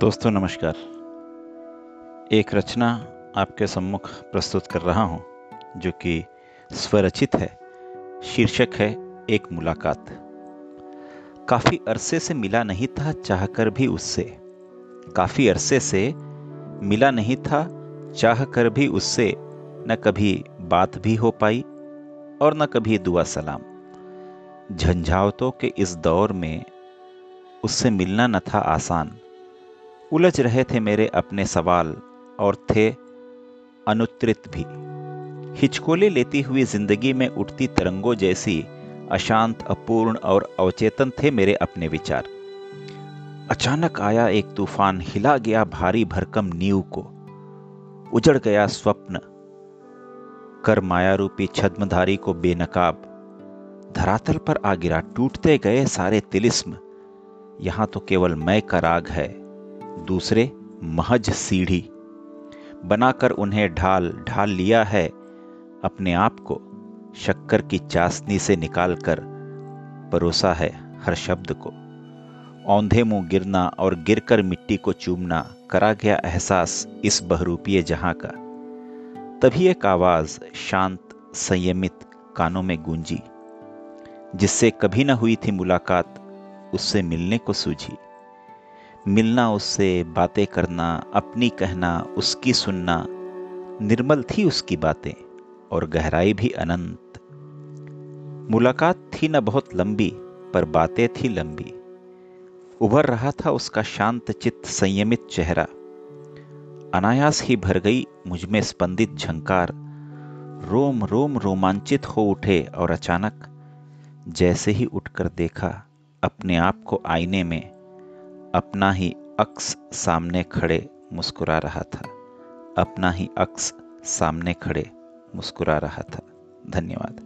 दोस्तों, नमस्कार। एक रचना आपके सम्मुख प्रस्तुत कर रहा हूँ, जो कि स्वरचित है, शीर्षक है एक मुलाकात। काफ़ी अरसे से मिला नहीं था चाहकर भी उससे। काफ़ी अरसे से मिला नहीं था चाहकर भी उससे, न कभी बात भी हो पाई और न कभी दुआ सलाम। झंझावतों के इस दौर में उससे मिलना न था आसान। उलझ रहे थे मेरे अपने सवाल और थे अनुत्रित भी। हिचकोले लेती हुई ज़िंदगी में उठती तरंगों जैसी अशांत, अपूर्ण और अवचेतन थे मेरे अपने विचार। अचानक आया एक तूफ़ान, हिला गया भारी भरकम नींव को। उजड़ गया स्वप्न। कर माया रूपी छद्मधारी को बेनकाब। धरातल पर आ गिरा, टूटते गए सारे तिलिस्म। यहाँ तो केवल मैं का राग है। दूसरे महज सीढ़ी बनाकर उन्हें ढाल ढाल लिया है अपने आप को। शक्कर की चाशनी से निकालकर परोसा है हर शब्द को। औंधे मुँह गिरना और गिरकर मिट्टी को चूमना करा गया एहसास इस बहरूपीय जहाँ का। तभी एक आवाज़ शांत, संयमित, कानों में गूंजी, जिससे कभी न हुई थी मुलाकात, उससे मिलने को सूझी। मिलना, उससे बातें करना, अपनी कहना, उसकी सुनना, निर्मल थी उसकी बातें और गहराई भी अनंत। मुलाकात थी न बहुत लंबी, पर बातें थी लंबी। उभर रहा था उसका शांत चित्त, संयमित चेहरा। अनायास ही भर गई मुझमें स्पंदित झंकार। रोम रोम रोमांचित हो उठे और अचानक जैसे ही उठकर देखा, अपने आप को आईने में अपना ही अक्स सामने खड़े मुस्कुरा रहा था। अपना ही अक्स सामने खड़े मुस्कुरा रहा था। धन्यवाद।